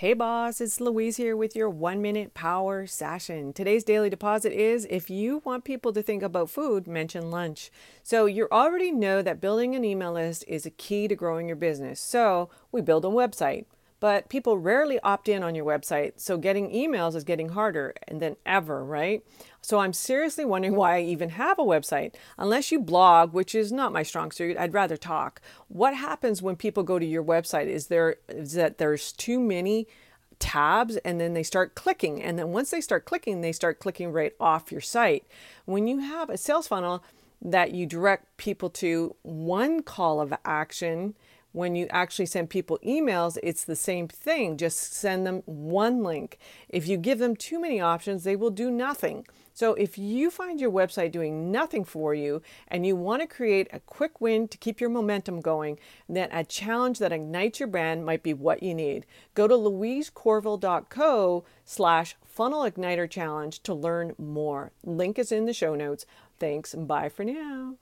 Hey boss, it's Louise here with your one minute power session. Today's daily deposit is if you want people to think about food, mention lunch. So you already know that building an email list is a key to growing your business. So we build a website but people rarely opt in on your website, so getting emails is getting harder than ever, right? So I'm seriously wondering why I even have a website. Unless you blog, which is not my strong suit, I'd rather talk. What happens when people go to your website? Is there is that there's too many tabs and then they start clicking and then once they start clicking, they start clicking right off your site. When you have a sales funnel that you direct people to one call of action when you actually send people emails, it's the same thing. Just send them one link. If you give them too many options, they will do nothing. So if you find your website doing nothing for you and you want to create a quick win to keep your momentum going, then a challenge that ignites your brand might be what you need. Go to louisecorville.co slash funnel igniter challenge to learn more. Link is in the show notes. Thanks. And bye for now.